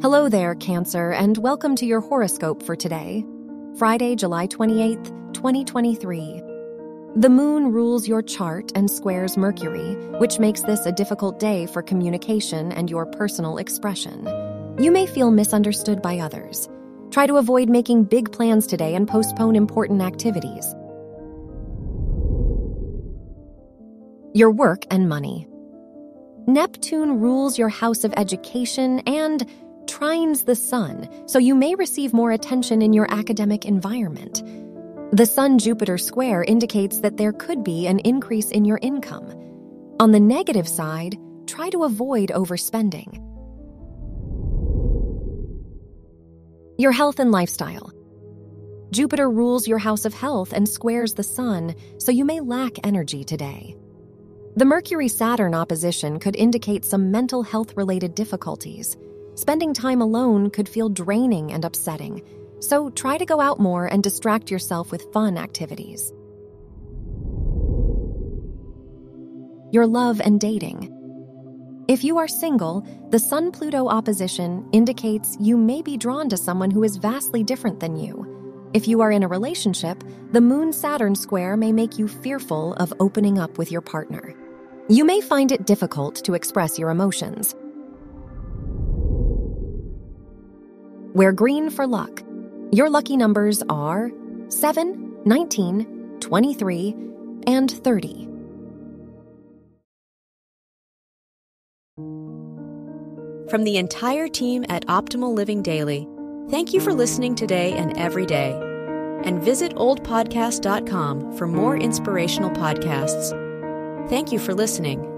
Hello there, Cancer, and welcome to your horoscope for today, Friday, July 28th, 2023. The moon rules your chart and squares Mercury, which makes this a difficult day for communication and your personal expression. You may feel misunderstood by others. Try to avoid making big plans today and postpone important activities. Your work and money. Neptune rules your house of education and trines the sun, so you may receive more attention in your academic environment. The Sun Jupiter square indicates that there could be an increase in your income. On the negative side, try to avoid overspending. Your health and lifestyle. Jupiter rules your house of health and squares the sun, so you may lack energy today. The Mercury Saturn opposition could indicate some mental health related difficulties. Spending time alone could feel draining and upsetting, so try to go out more and distract yourself with fun activities. Your love and dating. If you are single, the Sun Pluto opposition indicates you may be drawn to someone who is vastly different than you. If you are in a relationship, the Moon Saturn square may make you fearful of opening up with your partner. You may find it difficult to express your emotions. Wear green for luck. Your lucky numbers are 7, 19, 23, and 30. From the entire team at Optimal Living Daily, thank you for listening today and every day. And visit oldpodcast.com for more inspirational podcasts. Thank you for listening.